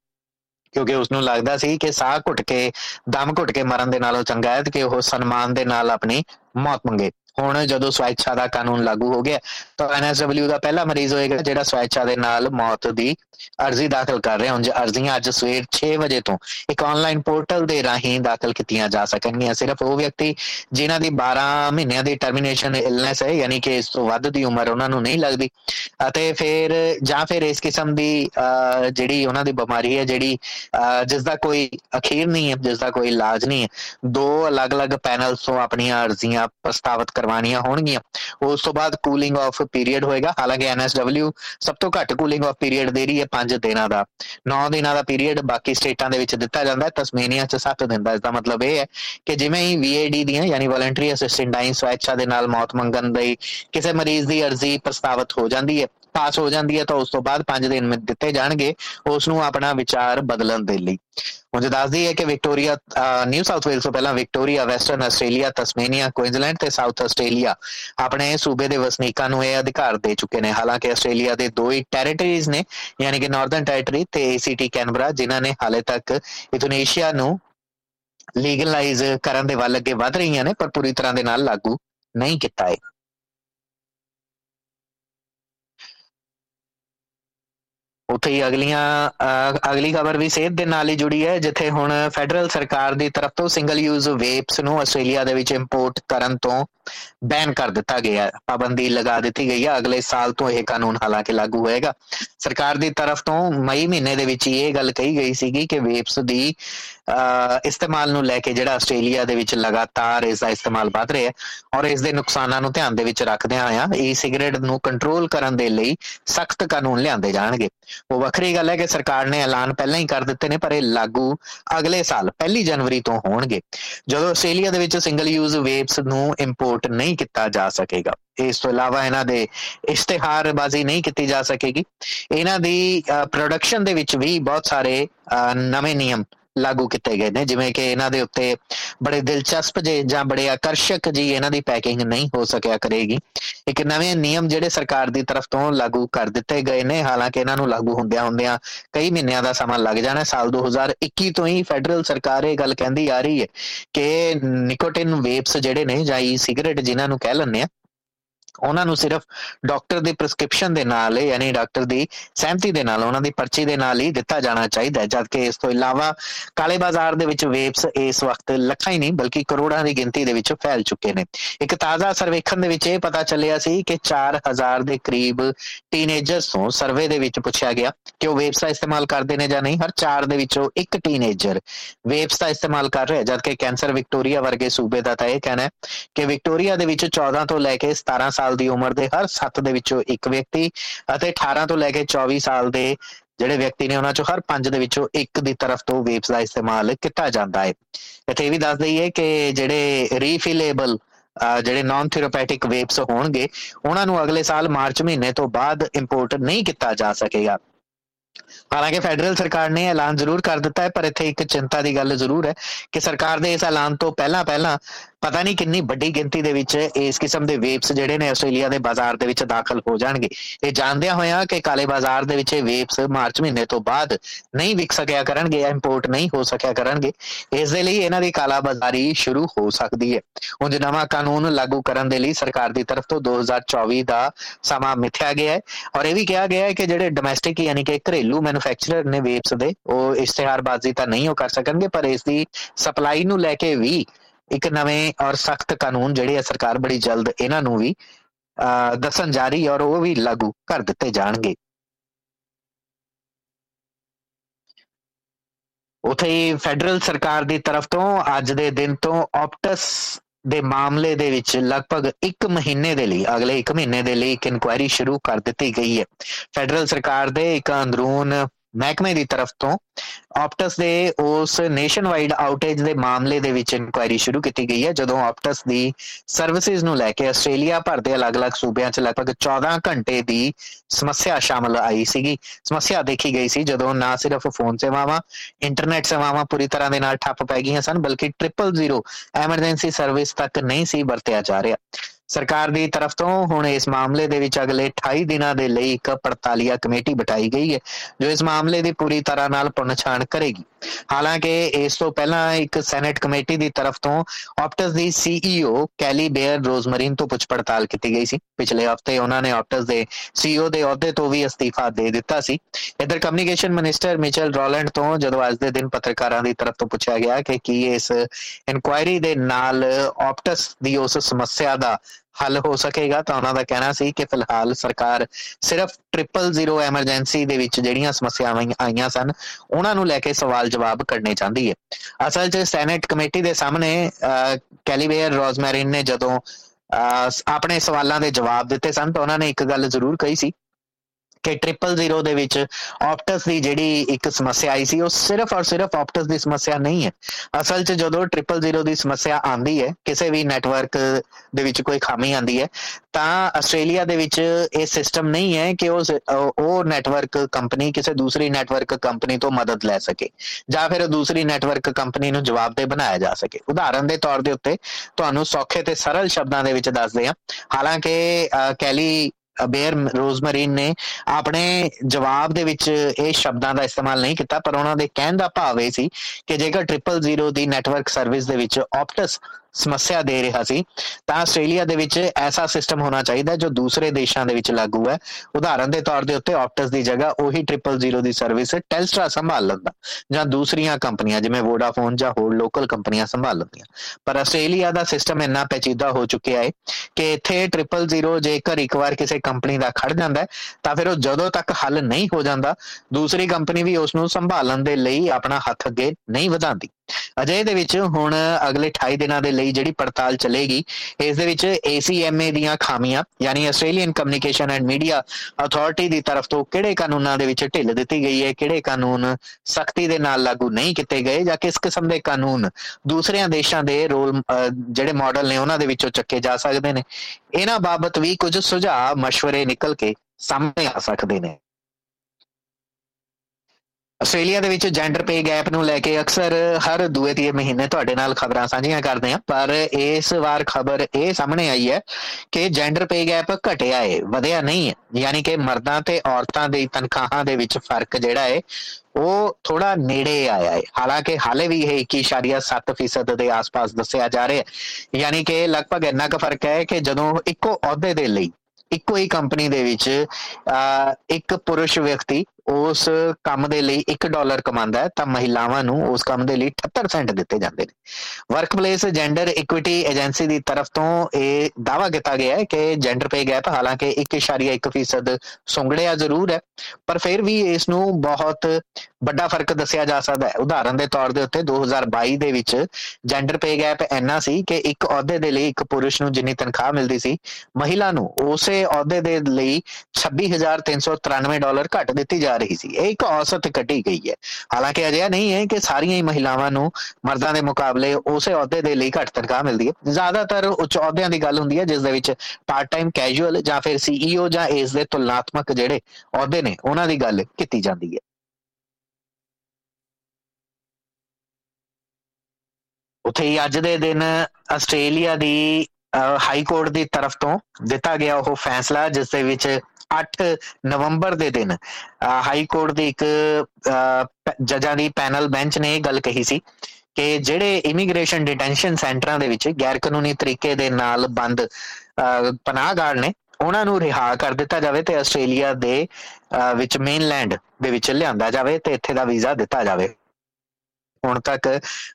ਕਿਉਂਕਿ ਉਸ ਨੂੰ ਲੱਗਦਾ ਸੀ ਕਿ ਸਾਹ ਘੁੱਟ ਕੇ, ਦਮ ਘੁੱਟ ਕੇ ਮਰਨ ਦੇ ਨਾਲੋਂ ਚੰਗਾ ਹੈ ਕਿ ਉਹ ਸਨਮਾਨ ਦੇ ਨਾਲ ਆਪਣੀ ਮੌਤ ਮੰਗੇ। ਹੁਣ ਜਦੋਂ ਸਵੈਚਾ ਦਾ ਕਾਨੂੰਨ ਲਾਗੂ ਹੋ ਗਿਆ, ਤਾਂ ਐਨਐਸਡਬਲਯੂ ਦਾ ਪਹਿਲਾ ਮਰੀਜ਼ ਹੋਏਗਾ ਜਿਹੜਾ ਸਵੈਚਾ ਦੇ ਨਾਲ ਮੌਤ ਦੀ ਅਰਜ਼ੀ ਦਾਖਲ ਕਰ ਰਿਹਾ। ਹੁਣ ਜੇ ਅਰਜ਼ੀਆਂ ਅੱਜ ਸਵੇਰ 6 ਵਜੇ ਤੋਂ ਇੱਕ ਆਨਲਾਈਨ ਪੋਰਟਲ ਦੇ ਰਾਹੀਂ ਦਾਖਲ ਕੀਤੀਆਂ ਜਾ ਸਕਣਗੀਆਂ। ਸਿਰਫ ਉਹ ਵਿਅਕਤੀ ਜਿਨ੍ਹਾਂ ਦੀ 12 ਮਹੀਨਿਆਂ ਦੀ ਟਰਮੀਨੇਸ਼ਨ ਇਲਨੈਸ ਹੈ, ਯਾਨੀ ਕਿ ਇਸ ਤੋਂ ਵੱਧ ਦੀ ਉਮਰ ਉਹਨਾਂ ਨੂੰ ਨਹੀਂ ਲੱਗਦੀ। ਅਤੇ ਫਿਰ, ਜਾਂ ਫਿਰ ਇਸ ਕਿਸਮ ਦੀ ਜਿਹੜੀ ਉਹਨਾਂ ਦੀ ਬਿਮਾਰੀ ਹੈ, ਜਿਹੜੀ ਜਿਸ ਦਾ ਕੋਈ ਅਖੀਰ ਨਹੀਂ ਹੈ ਜਿਸ ਦਾ ਕੋਈ ਇਲਾਜ ਨਹੀਂ ਹੈ, ਦੋ ਅਲੱਗ-ਅਲੱਗ ਪੈਨਲਸ ਤੋਂ ਆਪਣੀਆਂ ਅਰਜ਼ੀਆਂ ਪ੍ਰਸਤਾਵਿਤ ਕਰਵਾਉਣੀਆਂ ਹੋਣਗੀਆਂ। ਉਸ ਤੋਂ ਬਾਅਦ ਕੂਲਿੰਗ ਆਫ ਪੀਰੀਅਡ ਹੋਏਗਾ। ਹਾਲਾਂਕਿ ਐਨਐਸਡਬਲਯੂ ਸਭ ਤੋਂ ਘੱਟ ਕੂਲਿੰਗ ਆਫ ਪੀਰੀਅਡ ਦੇ ਰਹੀ ਹੈ 5 ਦਿਨਾਂ ਦਾ। 9 ਦਿਨਾਂ ਦਾ ਪੀਰੀਅਡ ਬਾਕੀ ਸਟੇਟਾਂ ਦੇ ਵਿੱਚ ਦਿੱਤਾ ਜਾਂਦਾ ਹੈ। ਤਸਮੇਨੀਆ 'ਚ 7 ਦਿਨ ਦਾ ਇਸ ਦਾ ਮਤਲਬ ਇਹ ਹੈ ਕਿ ਜਿਵੇਂ ਹੀ ਵੀਏਡੀ ਦੀਆਂ ਯਾਨੀ ਵੋਲੰਟਰੀ ਅਸਿਸਟੈਂਟ ਡਾਈਨ ਸਵੈਚਾ ਦੇ ਨਾਲ ਮੌਤ ਮੰਗਣ ਦੀ ਕਿਸੇ ਮਰੀਜ਼ ਦੀ ਅਰਜ਼ੀ ਪ੍ਰਸਤਾਵਿਤ ਹੋ ਜਾਂਦੀ ਹੈ ਪਾਸ ਹੋ ਜਾਂਦੀ ਹੈ ਤਾਂ ਉਸ ਤੋਂ ਬਾਅਦ 5 ਦਿਨ ਵਿੱਚ ਦਿੱਤੇ ਜਾਣਗੇ, ਉਸ ਨੂੰ ਆਪਣਾ ਵਿਚਾਰ ਬਦਲਣ ਦੇ ਲਈ। ਮੁਝੇ ਦੱਸਦੀ ਹੈ ਕਿ ਵਿਕਟੋਰੀਆ ਨਿਊ ਸਾਊਥ ਵੇਲਸ ਤੋਂ ਪਹਿਲਾਂ Victoria, Western Australia, Tasmania, Queensland ਤੇ ਸਾਊਥ ਆਸਟ੍ਰੇਲੀਆ ਆਪਣੇ ਸੂਬੇ ਦੇ ਵਸਨੀਕਾਂ ਨੂੰ ਇਹ ਅਧਿਕਾਰ ਦੇ ਚੁੱਕੇ ਨੇ। ਹਾਲਾਂਕਿ ਆਸਟ੍ਰੇਲੀਆ ਦੇ ਦੋ ਹੀ ਟੈਰੀਟਰੀਜ਼ ਨੇ, ਯਾਨੀ ਕਿ ਨਾਰਥਰਨ ਟੈਰੀਟਰੀ ਤੇ ਏਸੀਟੀ ਕੈਨਬਰਾ ਜਿਨ੍ਹਾਂ ਨੇ ਹਾਲੇ ਤੱਕ ਇਥੋਨੇਸ਼ੀਆ ਨੂੰ ਲੀਗਲਾਈਜ਼ ਕਰਨ ਦੇ ਵੱਲ ਅੱਗੇ ਵਧ ਰਹੀਆਂ ਨੇ, ਪਰ ਪੂਰੀ ਤਰ੍ਹਾਂ ਦੇ ਨਾਲ ਲਾਗੂ ਨਹੀਂ ਕੀਤਾ ਹੈ। ਉੱਥੇ ਹੀ ਅਗਲੀਆਂ ਅਗਲੀ ਖਬਰ ਵੀ ਸਿਹਤ ਦੇ ਨਾਲ ਹੀ ਜੁੜੀ ਹੈ, ਜਿੱਥੇ ਹੁਣ ਫੈਡਰਲ ਸਰਕਾਰ ਦੀ ਤਰਫ ਤੋਂ ਸਿੰਗਲ ਯੂਜ਼ ਵੇਪਸ ਨੂੰ ਆਸਟ੍ਰੇਲੀਆ ਦੇ ਵਿੱਚ ਇੰਪੋਰਟ ਕਰਨ ਤੋਂ ਬੈਨ ਕਰ ਦਿੱਤਾ ਗਿਆ ਹੈ। ਪਾਬੰਦੀ ਲਗਾ ਦਿੱਤੀ ਗਈ ਹੈ। ਅਗਲੇ ਸਾਲ ਤੋਂ ਇਹ ਕਾਨੂੰਨ ਹਾਲਾਂਕਿ ਲਾਗੂ ਹੋਏਗਾ। ਸਰਕਾਰ ਦੀ ਤਰਫ ਤੋਂ ਮਈ ਮਹੀਨੇ ਦੇ ਵਿੱਚ ਇਹ ਗੱਲ ਕਹੀ ਗਈ ਸੀਗੀ ਕਿ ਵੇਪਸ ਦੀ ਇਸਤੇਮਾਲ ਨੂੰ ਲੈ ਕੇ ਜਿਹੜਾ ਆਸਟ੍ਰੇਲੀਆ ਦੇ ਵਿੱਚ ਲਗਾਤਾਰ ਇਸ ਦਾ ਇਸਤੇਮਾਲ ਵਧ ਰਿਹਾ ਹੈ ਔਰ ਇਸ ਦੇ ਨੁਕਸਾਨਾਂ ਨੂੰ ਧਿਆਨ ਦੇ ਵਿੱਚ ਰੱਖਦਿਆਂ ਆਇਆ ਈ ਸਿਗਰਟ ਨੂੰ ਕੰਟਰੋਲ ਕਰਨ ਦੇ ਲਈ ਸਖਤ ਕਾਨੂੰਨ ਲਿਆਂਦੇ ਜਾਣਗੇ। ਉਹ ਵੱਖਰੀ ਗੱਲ ਹੈ ਕਿ ਸਰਕਾਰ ਨੇ ਐਲਾਨ ਪਹਿਲਾਂ ਹੀ ਕਰ ਦਿੱਤੇ ਨੇ, ਪਰ ਇਹ ਲਾਗੂ ਅਗਲੇ ਸਾਲ 1 ਜਨਵਰੀ ਤੋਂ ਹੋਣਗੇ। ਜਦੋਂ ਆਸਟ੍ਰੇਲੀਆ ਦੇ ਵਿੱਚ ਸਿੰਗਲ ਯੂਜ਼ ਵੇਪਸ ਨੂੰ ਇੰਪੋਰਟ ਨਹੀਂ ਕੀਤਾ ਜਾ ਸਕੇਗਾ, ਇਸ ਤੋਂ ਇਲਾਵਾ ਇਹਨਾਂ ਦੇ ਇਸ਼ਤਿਹਾਰਬਾਜ਼ੀ ਨਹੀਂ ਕੀਤੀ ਜਾ ਸਕੇਗੀ। ਇਹਨਾਂ ਦੀ ਪ੍ਰੋਡਕਸ਼ਨ ਦੇ ਵਿੱਚ ਵੀ ਬਹੁਤ ਸਾਰੇ ਨਵੇਂ ਨਿਯਮ ਲਾਗੂ ਕੀਤੇ ਗਏ ਨੇ, ਜਿਵੇਂ ਕਿ ਇਹਨਾਂ ਦੇ ਉੱਤੇ ਬੜੇ ਦਿਲਚਸਪ ਜੇ ਜਾਂ ਬੜੇ ਆਕਰਸ਼ਕ ਜੀ ਇਹਨਾਂ ਦੀ ਪੈਕਿੰਗ ਨਹੀਂ ਹੋ ਸਕਿਆ ਕਰੇਗੀ। ਇੱਕ ਨਵੇਂ ਨਿਯਮ ਜਿਹੜੇ ਸਰਕਾਰ ਦੀ ਤਰਫ ਤੋਂ ਲਾਗੂ ਕਰ ਦਿੱਤੇ ਗਏ ਨੇ, ਹਾਲਾਂਕਿ ਇਹਨਾਂ ਨੂੰ ਲਾਗੂ ਹੁੰਦਿਆਂ ਹੁੰਦਿਆਂ ਕਈ ਮਹੀਨਿਆਂ ਦਾ ਸਮਾਂ ਲੱਗ ਜਾਣਾ ਸਾਲ 2021 ਤੋਂ ਹੀ ਫੈਡਰਲ ਸਰਕਾਰ ਇਹ ਗੱਲ ਕਹਿੰਦੀ ਆ ਰਹੀ ਹੈ ਕਿ ਨਿਕੋਟਿਨ ਵੇਪਸ ਜਿਹੜੇ ਨੇ ਜਾਂ ਈ ਸਿਗਰਟ ਜਿਨ੍ਹਾਂ ਨੂੰ ਕਹਿ ਲੈਂਦੇ ਆ ਉਹਨਾਂ ਨੂੰ ਸਿਰਫ ਡਾਕਟਰ ਦੀ ਪ੍ਰੈਸਕ੍ਰਿਪਸ਼ਨ ਦੇ ਨਾਲ ਯਾਨੀ ਡਾਕਟਰ ਦੀ ਸਹਿਮਤੀ ਦੇ ਨਾਲ, ਉਹਨਾਂ ਦੀ ਪਰਚੀ ਦੇ ਨਾਲ ਹੀ ਦਿੱਤਾ ਜਾਣਾ ਚਾਹੀਦਾ ਹੈ। ਜਦਕਿ ਇਸ ਤੋਂ ਇਲਾਵਾ ਕਾਲੇ ਬਾਜ਼ਾਰ ਦੇ ਵਿੱਚ ਵੇਪਸ ਇਸ ਵਕਤ ਲੱਖਾਂ ਹੀ ਨਹੀਂ, ਬਲਕਿ ਕਰੋੜਾਂ ਦੀ ਗਿਣਤੀ ਦੇ ਵਿੱਚ ਫੈਲ ਚੁੱਕੇ ਨੇ। ਇੱਕ ਤਾਜ਼ਾ ਸਰਵੇਖਣ ਦੇ ਵਿੱਚ ਇਹ ਪਤਾ ਚੱਲਿਆ ਸੀ ਕਿ 4000 ਦੇ ਕਰੀਬ ਟੀਨੇਜਰਸ ਤੋਂ ਸਰਵੇ ਦੇ ਵਿੱਚ ਪੁੱਛਿਆ ਗਿਆ ਕਿ ਉਹ ਵੇਪਸ ਦਾ ਇਸਤੇਮਾਲ ਕਰਦੇ ਨੇ ਜਾਂ ਨਹੀਂ। ਹਰ 4 ਦੇ ਵਿੱਚੋਂ ਇੱਕ ਟੀਨੇਜਰ ਵੇਪਸ ਦਾ ਇਸਤੇਮਾਲ ਕਰ ਰਿਹਾ ਜਦਕਿ ਕੈਂਸਰ ਵਿਕਟੋਰੀਆ ਵਰਗੇ ਸੂਬੇ ਦਾ ਤਾਂ ਇਹ ਕਹਿਣਾ ਹੈ ਕਿ ਵਿਕਟੋਰੀਆ ਦੇ ਵਿੱਚ 14 ਤੋਂ ਲੈ ਕੇ 17 ਸਾਲ ਦੀ ਉਮਰ ਦੇ ਹਰ 7 ਦੇ ਵਿੱਚੋਂ ਇੱਕ ਵਿਅਕਤੀ ਅਤੇ 18 ਤੋਂ ਲੈ ਕੇ 24 ਸਾਲ ਦੇ ਜਿਹੜੇ ਵਿਅਕਤੀ ਨੇ ਉਹਨਾਂ ਚੋਂ ਹਰ 5 ਦੇ ਵਿੱਚੋਂ ਇੱਕ ਦੀ ਤਰਫ ਤੋਂ ਵੇਪਸ ਦਾ ਇਸਤੇਮਾਲ ਕੀਤਾ ਜਾਂਦਾ ਹੈ। ਇੱਥੇ ਇਹ ਵੀ ਦੱਸ ਦਈਏ ਕਿ ਜਿਹੜੇ ਰੀਫਿਲੇਬਲ ਜਿਹੜੇ ਨਾਨ ਥੈਰੇਪੈਟਿਕ ਵੇਪਸ ਹੋਣਗੇ, ਉਹਨਾਂ ਨੂੰ ਅਗਲੇ ਸਾਲ ਮਾਰਚ ਮਹੀਨੇ ਤੋਂ ਬਾਅਦ ਇੰਪੋਰਟ ਨਹੀਂ ਕੀਤਾ ਜਾ ਸਕੇਗਾ। ਹਾਲਾਂਕਿ ਫੈਡਰਲ ਸਰਕਾਰ ਨੇ ਐਲਾਨ ਜ਼ਰੂਰ ਕਰ ਦਿੱਤਾ ਹੈ, ਪਰ ਇੱਥੇ ਇੱਕ ਚਿੰਤਾ ਦੀ ਗੱਲ ਜ਼ਰੂਰ ਹੈ ਕਿ ਸਰਕਾਰ ਦੇ ਇਸ ਐਲਾਨ ਤੋਂ ਪਹਿਲਾਂ ਪਹਿਲਾਂ ਪਤਾ ਨਹੀਂ ਕਿੰਨੀ ਵੱਡੀ ਗਿਣਤੀ ਦੇ ਵਿੱਚ ਇਸ ਕਿਸਮ ਦੇ ਵੇਪਸ ਜਿਹੜੇ ਨੇ ਆਸਟ੍ਰੇਲੀਆ ਦੇ ਬਾਜ਼ਾਰ ਦੇ ਵਿੱਚ ਦਾਖਲ ਹੋ ਜਾਣਗੇ। ਇਹ ਜਾਣਦਿਆਂ ਹੋਇਆਂ ਕਿ ਕਾਲੇ ਬਾਜ਼ਾਰ ਦੇ ਵਿੱਚ ਇਹ ਵੇਪਸ ਮਾਰਚ ਮਹੀਨੇ ਤੋਂ ਬਾਅਦ ਨਹੀਂ ਵਿਕ ਸਕਿਆ ਕਰਨਗੇ ਜਾਂ ਇੰਪੋਰਟ ਨਹੀਂ ਹੋ ਸਕਿਆ ਕਰਨਗੇ। ਇਸ ਦੇ ਲਈ ਇਹਨਾਂ ਦੀ ਕਾਲਾ ਬਾਜ਼ਾਰੀ ਸ਼ੁਰੂ ਹੋ ਸਕਦੀ ਹੈ। ਉਂਝ ਨਵਾਂ ਕਾਨੂੰਨ ਲਾਗੂ ਕਰਨ ਦੇ ਲਈ ਸਰਕਾਰ ਦੀ ਤਰਫ ਤੋਂ 2024 ਦਾ ਸਮਾਂ ਮਿਥਿਆ ਗਿਆ ਹੈ। ਔਰ ਇਹ ਵੀ ਕਿਹਾ ਗਿਆ ਹੈ ਕਿ ਜਿਹੜੇ ਡੋਮੈਸਟਿਕ ਯਾਨੀ ਕਿ ਘਰੇਲੂ ਮੈਨੂਫੈਕਚਰਰ ਨੇ ਵੇਪਸ ਦੇ, ਉਹ ਇਸ਼ਤਿਹਾਰਬਾਜ਼ੀ ਤਾਂ ਨਹੀਂ ਉਹ ਕਰ ਸਕਣਗੇ, ਪਰ ਇਸ ਦੀ ਸਪਲਾਈ ਨੂੰ ਲੈ ਕੇ ਵੀ ਇੱਕ ਨਵੇਂ ਔਰ ਸਖਤ ਕਾਨੂੰਨ ਜਿਹੜੇ ਆ ਸਰਕਾਰ ਬੜੀ ਜਲਦ ਇਹਨਾਂ ਨੂੰ ਵੀ ਦੱਸਣ ਜਾ ਰਹੀ ਔਰ ਉਹ ਵੀ ਲਾਗੂ ਕਰ ਦਿੱਤੇ ਜਾਣਗੇ। ਉਥੇ ਫੈਡਰਲ ਸਰਕਾਰ ਦੀ ਤਰਫ ਤੋਂ ਅੱਜ ਦੇ ਦਿਨ ਤੋਂ ਆਪਟਸ ਦੇ ਮਾਮਲੇ ਦੇ ਵਿੱਚ ਲਗਭਗ 1 ਮਹੀਨੇ ਦੇ ਲਈ, ਅਗਲੇ 1 ਮਹੀਨੇ ਦੇ ਲਈ ਇੱਕ ਇਨਕੁਆਇਰੀ ਸ਼ੁਰੂ ਕਰ ਦਿੱਤੀ ਗਈ ਹੈ। ਫੈਡਰਲ ਸਰਕਾਰ ਦੇ ਇੱਕ ਅੰਦਰੂਨ ਮਹਿਕਮੇ ਦੀ ਤਰਫ ਤੋਂ ਆਪਟਸ ਦੇ ਉਸ ਨੇਸ਼ਨਵਾਈਡ ਆਊਟੇਜ ਦੇ ਮਾਮਲੇ ਦੇ ਵਿੱਚ ਇਨਕੁਆਇਰੀ ਸ਼ੁਰੂ ਕੀਤੀ ਗਈ ਹੈ, ਜਦੋਂ ਆਪਟਸ ਦੀ ਸਰਵਿਸਿਜ਼ ਨੂੰ ਲੈ ਕੇ ਆਸਟ੍ਰੇਲੀਆ ਭਰ ਦੇ ਅਲੱਗ-ਅਲੱਗ ਸੂਬਿਆਂ 'ਚ ਲਗਭਗ 14 ਘੰਟੇ ਦੀ ਸਮੱਸਿਆ ਸ਼ਾਮਲ ਆਈ ਸੀਗੀ। ਸਮੱਸਿਆ ਦੇਖੀ ਗਈ ਸੀ ਜਦੋਂ ਨਾ ਸਿਰਫ ਫੋਨ ਸੇਵਾਵਾਂ ਇੰਟਰਨੈਟ ਸੇਵਾਵਾਂ ਪੂਰੀ ਤਰ੍ਹਾਂ ਦੇ ਨਾਲ ਠੱਪ ਪੈ ਗਈਆਂ ਸਨ, ਬਲਕਿ 000 ਐਮਰਜੈਂਸੀ ਸਰਵਿਸ ਤੱਕ ਨਹੀਂ ਸੀ ਵਰਤਿਆ ਜਾ ਰਿਹਾ। ਸਰਕਾਰ ਦੀ ਤਰਫ ਤੋਂ ਹੁਣ ਇਸ ਮਾਮਲੇ ਦੇ ਵਿੱਚ ਅਗਲੇ 28 ਦਿਨਾਂ ਦੇ ਲਈ ਇੱਕ ਪੜਤਾਲੀਆ ਕਮੇਟੀ ਬਿਠਾਈ ਗਈ ਹੈ, ਜੋ ਇਸ ਮਾਮਲੇ ਦੀ ਪੂਰੀ ਤਰ੍ਹਾਂ ਨਾਲ ਪੁਣਛਾਣ ਕਰੇਗੀ। ਹਾਲਾਂਕਿ ਇਸ ਤੋਂ ਪਹਿਲਾਂ ਇੱਕ ਸੈਨੇਟ ਕਮੇਟੀ ਦੀ ਤਰਫ ਤੋਂ ਆਪਟਸ ਦੀ ਸੀਈਓ ਕੈਲੀ ਬੇਅਰ ਰੋਜ਼ਮਰੀਨ ਤੋਂ ਪੁੱਛ ਪੜਤਾਲ ਕੀਤੀ ਗਈ ਸੀ। ਪਿਛਲੇ ਹਫ਼ਤੇ ਉਹਨਾਂ ਨੇ ਆਪਟਸ ਦੇ ਸੀਈਓ ਦੇ ਅਹੁਦੇ ਤੋਂ ਵੀ ਅਸਤੀਫਾ ਦੇ ਦਿੱਤਾ ਸੀ। ਇਧਰ ਕਮਿਊਨੀਕੇਸ਼ਨ ਮਿਨਿਸਟਰ ਮਿਚਲ ਰੋਲੈਂਡ ਤੋਂ ਜਦੋਂ ਅੱਜ ਦੇ ਦਿਨ ਪੱਤਰਕਾਰਾਂ ਦੀ ਤਰਫ ਤੋਂ ਪੁੱਛਿਆ ਗਿਆ ਕਿ ਕੀ ਇਸ ਇਨਕੁਆਇਰੀ ਦੇ ਨਾਲ ਆਪਟਸ ਦੀ ਉਸ ਸਮੱਸਿਆ ਦਾ ਹੱਲ ਹੋ ਸਕੇਗਾ ਤਾਂ ਉਹਨਾਂ ਦਾ ਕਹਿਣਾ ਸੀ ਕਿ ਫਿਲਹਾਲ ਸਰਕਾਰ ਸਿਰਫ 000 ਐਮਰਜੈਂਸੀ ਦੇ ਵਿੱਚ ਜਿਹੜੀਆਂ ਸਮੱਸਿਆਵਾਂ ਆਈਆਂ ਸਨ, ਉਹਨਾਂ ਨੂੰ ਲੈ ਕੇ ਸਵਾਲ ਜਵਾਬ ਕਰਨੇ ਚਾਹੁੰਦੀ ਹੈ। ਅਸਲ 'ਚ ਸੈਨੇਟ ਕਮੇਟੀ ਦੇ ਸਾਹਮਣੇ ਕੈਲੀਵੇਅਰ ਰੋਜ਼ਮੈਰਿਨ ਨੇ ਜਦੋਂ ਆਪਣੇ ਸਵਾਲਾਂ ਦੇ ਜਵਾਬ ਦਿੱਤੇ ਸਨ ਤਾਂ ਉਹਨਾਂ ਨੇ ਇੱਕ ਗੱਲ ਜ਼ਰੂਰ ਕਹੀ ਸੀ ਕਿ 000 ਦੇ ਵਿੱਚ ਆਪਟਸ ਦੀ ਜਿਹੜੀ ਇੱਕ ਸਮੱਸਿਆ ਆਈ ਸੀ, ਉਹ ਸਿਰਫ ਔਰ ਸਿਰਫ ਆਪਟਸ ਦੀ ਸਮੱਸਿਆ ਨਹੀਂ ਹੈ। ਅਸਲ 'ਚ ਜਦੋਂ 000 ਦੀ ਸਮੱਸਿਆ ਆਂਦੀ ਹੈ, ਕਿਸੇ ਵੀ ਨੈਟਵਰਕ ਦੇ ਵਿੱਚ ਕੋਈ ਖਾਮੀ ਆਂਦੀ ਹੈ, ਤਾਂ ਆਸਟ੍ਰੇਲੀਆ ਦੇ ਵਿੱਚ ਇਹ ਸਿਸਟਮ ਨਹੀਂ ਹੈ ਕਿ ਉਹ ਉਹ ਨੈਟਵਰਕ ਕੰਪਨੀ ਕਿਸੇ ਦੂਸਰੀ ਨੈਟਵਰਕ ਕੰਪਨੀ ਤੋਂ ਮਦਦ ਲੈ ਸਕੇ, ਜਾਂ ਫਿਰ ਦੂਸਰੀ ਨੈਟਵਰਕ ਕੰਪਨੀ ਨੂੰ ਜਵਾਬ ਦੇ ਬਣਾਇਆ ਜਾ ਸਕੇ। ਉਦਾਹਰਨ ਦੇ ਤੌਰ ਦੇ ਉੱਤੇ ਤੁਹਾਨੂੰ ਸੌਖੇ ਤੇ ਸਰਲ ਸ਼ਬਦਾਂ ਦੇ ਵਿੱਚ ਦੱਸਦੇ ਹਾਂ। ਹਾਲਾਂਕਿ ਕੈਲੀ ਬੇਅਰ ਰੋਜ਼ਮਰੀਨ ਨੇ ਆਪਣੇ ਜਵਾਬ ਦੇ ਵਿੱਚ ਇਹ ਸ਼ਬਦਾਂ ਦਾ ਇਸਤੇਮਾਲ ਨਹੀਂ ਕੀਤਾ, ਪਰ ਉਹਨਾਂ ਦੇ ਕਹਿਣ ਦਾ ਭਾਵ ਇਹ ਸੀ ਕਿ ਜੇਕਰ 000 ਦੀ ਨੈਟਵਰਕ ਸਰਵਿਸ ਦੇ ਵਿੱਚ ਆਪਟਸ ਸਮੱਸਿਆ ਦੇ ਰਿਹਾ ਸੀ, ਤਾਂ ਆਸਟ੍ਰੇਲੀਆ ਦੇ ਵਿੱਚ ਐਸਾ ਸਿਸਟਮ ਹੋਣਾ ਚਾਹੀਦਾ ਜੋ ਦੂਸਰੇ ਦੇਸ਼ਾਂ ਦੇ ਵਿੱਚ ਲਾਗੂ ਹੈ। ਉਦਾਹਰਨ ਦੇ ਤੌਰ ਦੇ ਉੱਤੇ ਆਪਟਸ ਦੀ ਜਗ੍ਹਾ ਉਹੀ 000 ਦੀ ਸਰਵਿਸ ਟੈਲਸਟਰਾ ਸੰਭਾਲ ਲੈਂਦਾ ਜਾਂ ਦੂਸਰੀਆਂ ਕੰਪਨੀਆਂ, ਜਿਵੇਂ ਵੋਡਾਫੋਨ ਜਾਂ ਹੋਰ ਲੋਕਲ ਕੰਪਨੀਆਂ ਸੰਭਾਲ ਲੈਂਦੀਆਂ ਪਰ ਆਸਟ੍ਰੇਲੀਆ ਦਾ ਸਿਸਟਮ ਇੰਨਾ ਪੇਚੀਦਾ ਹੋ ਚੁੱਕਿਆ ਹੈ ਕਿ ਇੱਥੇ 000 ਜੇਕਰ ਇੱਕ ਵਾਰ ਕਿਸੇ ਕੰਪਨੀ ਦਾ ਖੜ ਜਾਂਦਾ ਤਾਂ ਫਿਰ ਉਹ ਜਦੋਂ ਤੱਕ ਹੱਲ ਨਹੀਂ ਹੋ ਜਾਂਦਾ, ਦੂਸਰੀ ਕੰਪਨੀ ਵੀ ਉਸ ਨੂੰ ਸੰਭਾਲਣ ਦੇ ਲਈ ਆਪਣਾ ਹੱਥ ਅੱਗੇ ਨਹੀਂ ਵਧਾਉਂਦੀ। ਅਜੇ ਦੇ ਵਿੱਚ ਹੁਣ ਅਗਲੇ 28 ਦਿਨਾਂ ਦੇ ਲਈ ਜਿਹੜੀ ਪੜਤਾਲ ਚੱਲੇਗੀ, ਇਸ ਦੇ ਵਿੱਚ ACMA ਦੀਆਂ ਖਾਮੀਆਂ, ਯਾਨੀ Australian communication and media authority ਦੀ ਤਰਫ ਤੋਂ ਕਿਹੜੇ ਕਾਨੂੰਨਾਂ ਦੇ ਵਿੱਚ ਢਿੱਲ ਦਿੱਤੀ ਗਈ ਹੈ, ਕਿਹੜੇ ਕਾਨੂੰਨ ਸਖਤੀ ਦੇ ਨਾਲ ਲਾਗੂ ਨਹੀਂ ਕੀਤੇ ਗਏ ਜਾਂ ਕਿਸ ਕਿਸਮ ਦੇ ਕਾਨੂੰਨ ਦੂਸਰਿਆਂ ਦੇਸ਼ਾਂ ਦੇ ਰੋਲ ਜਿਹੜੇ ਮਾਡਲ ਨੇ ਉਹਨਾਂ ਦੇ ਵਿੱਚੋਂ ਚੱਕੇ ਜਾ ਸਕਦੇ ਨੇ। ਇਹਨਾਂ ਬਾਬਤ ਵੀ ਕੁਝ ਸੁਝਾਅ مشਵਰੇ ਨਿਕਲ ਕੇ ਸਾਹਮਣੇ ਆ ਸਕਦੇ ਨੇ। ਆਸਟ੍ਰੇਲੀਆ ਦੇ ਵਿੱਚ ਜੈਂਡਰ ਪੇ ਗੈਪ ਨੂੰ ਲੈ ਕੇ ਅਕਸਰ ਹਰ ਦੂਏ ਤੀਏ ਮਹੀਨੇ ਤੁਹਾਡੇ ਨਾਲ ਖਬਰਾਂ ਸਾਂਝੀਆਂ ਕਰਦੇ ਆ ਪਰ ਇਸ ਵਾਰ ਖਬਰ ਇਹ ਸਾਹਮਣੇ ਆਈ ਹੈ ਕਿ ਜੈਂਡਰ ਪੇ ਗੈਪ ਘਟਿਆ ਹੈ ਵਧਿਆ ਨਹੀਂ ਹੈ, ਯਾਨੀ ਕਿ ਮਰਦਾਂ ਤੇ ਔਰਤਾਂ ਦੇ ਤਨਖਾਹਾਂ ਦੇ ਵਿੱਚ ਫ਼ਰਕ ਜਿਹੜਾ ਹੈ ਉਹ ਥੋੜਾ ਨੇੜੇ ਆਇਆ ਹੈ ਹਾਲਾਂਕਿ ਹਾਲੇ ਵੀ ਇਹ 21.7% ਦੇ ਆਸ-ਪਾਸ ਦੱਸਿਆ ਜਾ ਰਿਹਾ ਹੈ। ਯਾਨੀ ਕਿ ਲਗਭਗ ਇੰਨਾ ਕੁ ਫ਼ਰਕ ਹੈ ਕਿ ਜਦੋਂ ਇੱਕੋ ਅਹੁਦੇ ਦੇ ਲਈ, ਇੱਕੋ ਹੀ ਕੰਪਨੀ ਦੇ ਵਿੱਚ ਇੱਕ ਪੁਰਸ਼ ਵਿਅਕਤੀ ਉਸ ਕੰਮ ਦੇ ਲਈ 1 ਡਾਲਰ ਕਮਾਉਂਦਾ ਹੈ, ਤਾਂ ਮਹਿਲਾਵਾਂ ਨੂੰ ਉਸ ਕੰਮ ਦੇ ਲਈ 78 ਸੈਂਟ ਦਿੱਤੇ ਜਾਂਦੇ ਨੇ। ਵਰਕਪਲੇਸ ਜੈਂਡਰ ਇਕੁਇਟੀ ਏਜੰਸੀ ਦੀ ਤਰਫ ਤੋਂ ਇਹ ਦਾਵਾ ਕੀਤਾ ਗਿਆ ਹੈ ਕਿ ਜੈਂਡਰ ਪੇ ਗੈਪ ਹਾਲਾਂਕਿ 1.1% ਸੁੰਗੜਿਆ ਜ਼ਰੂਰ ਹੈ, ਪਰ ਫਿਰ ਵੀ ਇਸ ਨੂੰ ਬਹੁਤ ਵੱਡਾ ਫ਼ਰਕ ਦੱਸਿਆ ਜਾ ਸਕਦਾ ਹੈ। ਉਦਾਹਰਨ ਦੇ ਤੌਰ ਦੇ ਉੱਤੇ 2022 ਦੇ ਵਿੱਚ ਜੈਂਡਰ ਪੇ ਗੈਪ ਇੰਨਾ ਸੀ ਕਿ ਇੱਕ ਅਹੁਦੇ ਦੇ ਲਈ ਇੱਕ ਪੁਰਸ਼ ਨੂੰ ਜਿੰਨੀ ਤਨਖਾਹ ਮਿਲਦੀ ਸੀ, ਮਹਿਲਾ ਨੂੰ ਉਸੇ ਅਹੁਦੇ ਦੇ ਲਈ 26393 ਡਾਲਰ ਘੱਟ ਦਿੱਤੀ ਜਾ ਰਹੀ ਸੀ। ਇਹ ਇੱਕ ਔਸਤ ਕੱਢੀ ਗਈ ਹੈ। ਹਾਲਾਂਕਿ ਅਜਿਹਾ ਨਹੀਂ ਹੈ ਕਿ ਸਾਰੀਆਂ ਹੀ ਮਹਿਲਾਵਾਂ ਨੂੰ ਮਰਦਾਂ ਦੇ ਮੁਕਾਬਲੇ ਉਸੇ ਅਹੁਦੇ ਦੇ ਲਈ ਘੱਟ ਤਨਖਾਹ ਮਿਲਦੀ ਹੈ। ਜ਼ਿਆਦਾਤਰ ਉੱਚ ਅਹੁਦਿਆਂ ਦੀ ਗੱਲ ਹੁੰਦੀ ਹੈ, ਜਿਸ ਦੇ ਵਿੱਚ ਪਾਰਟ ਟਾਈਮ ਕੈਜੂਅਲ ਜਾਂ ਫਿਰ ਸੀਈਓ ਜਾਂ ਇਸ ਦੇ ਤੁਲਨਾਤਮਕ ਜਿਹੜੇ ਅਹੁਦੇ ਨੇ, ਉਹਨਾਂ ਦੀ ਗੱਲ ਕੀਤੀ ਜਾਂਦੀ ਹੈ। ਉਥੇ ਹੀ ਅੱਜ ਦੇ ਦਿਨ ਆਸਟ੍ਰੇਲੀਆ ਦੀ ਹਾਈ ਕੋਰਟ ਦੀ ਤਰਫ ਤੋਂ ਦਿੱਤਾ ਗਿਆ ਉਹ ਫੈਸਲਾ, ਜਿਸ ਦੇ ਵਿੱਚ 8 ਨਵੰਬਰ ਦੇ ਦਿਨ ਹਾਈ ਕੋਰਟ ਦੀ ਇੱਕ ਜੱਜਾਂ ਦੀ ਪੈਨਲ ਬੈਂਚ ਨੇ ਇਹ ਗੱਲ ਕਹੀ ਸੀ ਕਿ ਜਿਹੜੇ ਇਮੀਗ੍ਰੇਸ਼ਨ ਡਿਟੈਂਸ਼ਨ ਸੈਂਟਰਾਂ ਦੇ ਵਿੱਚ ਗੈਰ ਕਾਨੂੰਨੀ ਤਰੀਕੇ ਦੇ ਨਾਲ ਬੰਦ ਪਨਾਹਗਾਰ ਨੇ, ਉਹਨਾਂ ਨੂੰ ਰਿਹਾ ਕਰ ਦਿੱਤਾ ਜਾਵੇ ਤੇ ਆਸਟ੍ਰੇਲੀਆ ਦੇ ਵਿੱਚ ਮੇਨਲੈਂਡ ਦੇ ਵਿੱਚ ਲਿਆਂਦਾ ਜਾਵੇ ਤੇ ਇੱਥੇ ਦਾ ਵੀਜ਼ਾ ਦਿੱਤਾ ਜਾਵੇ। ਹੁਣ ਤੱਕ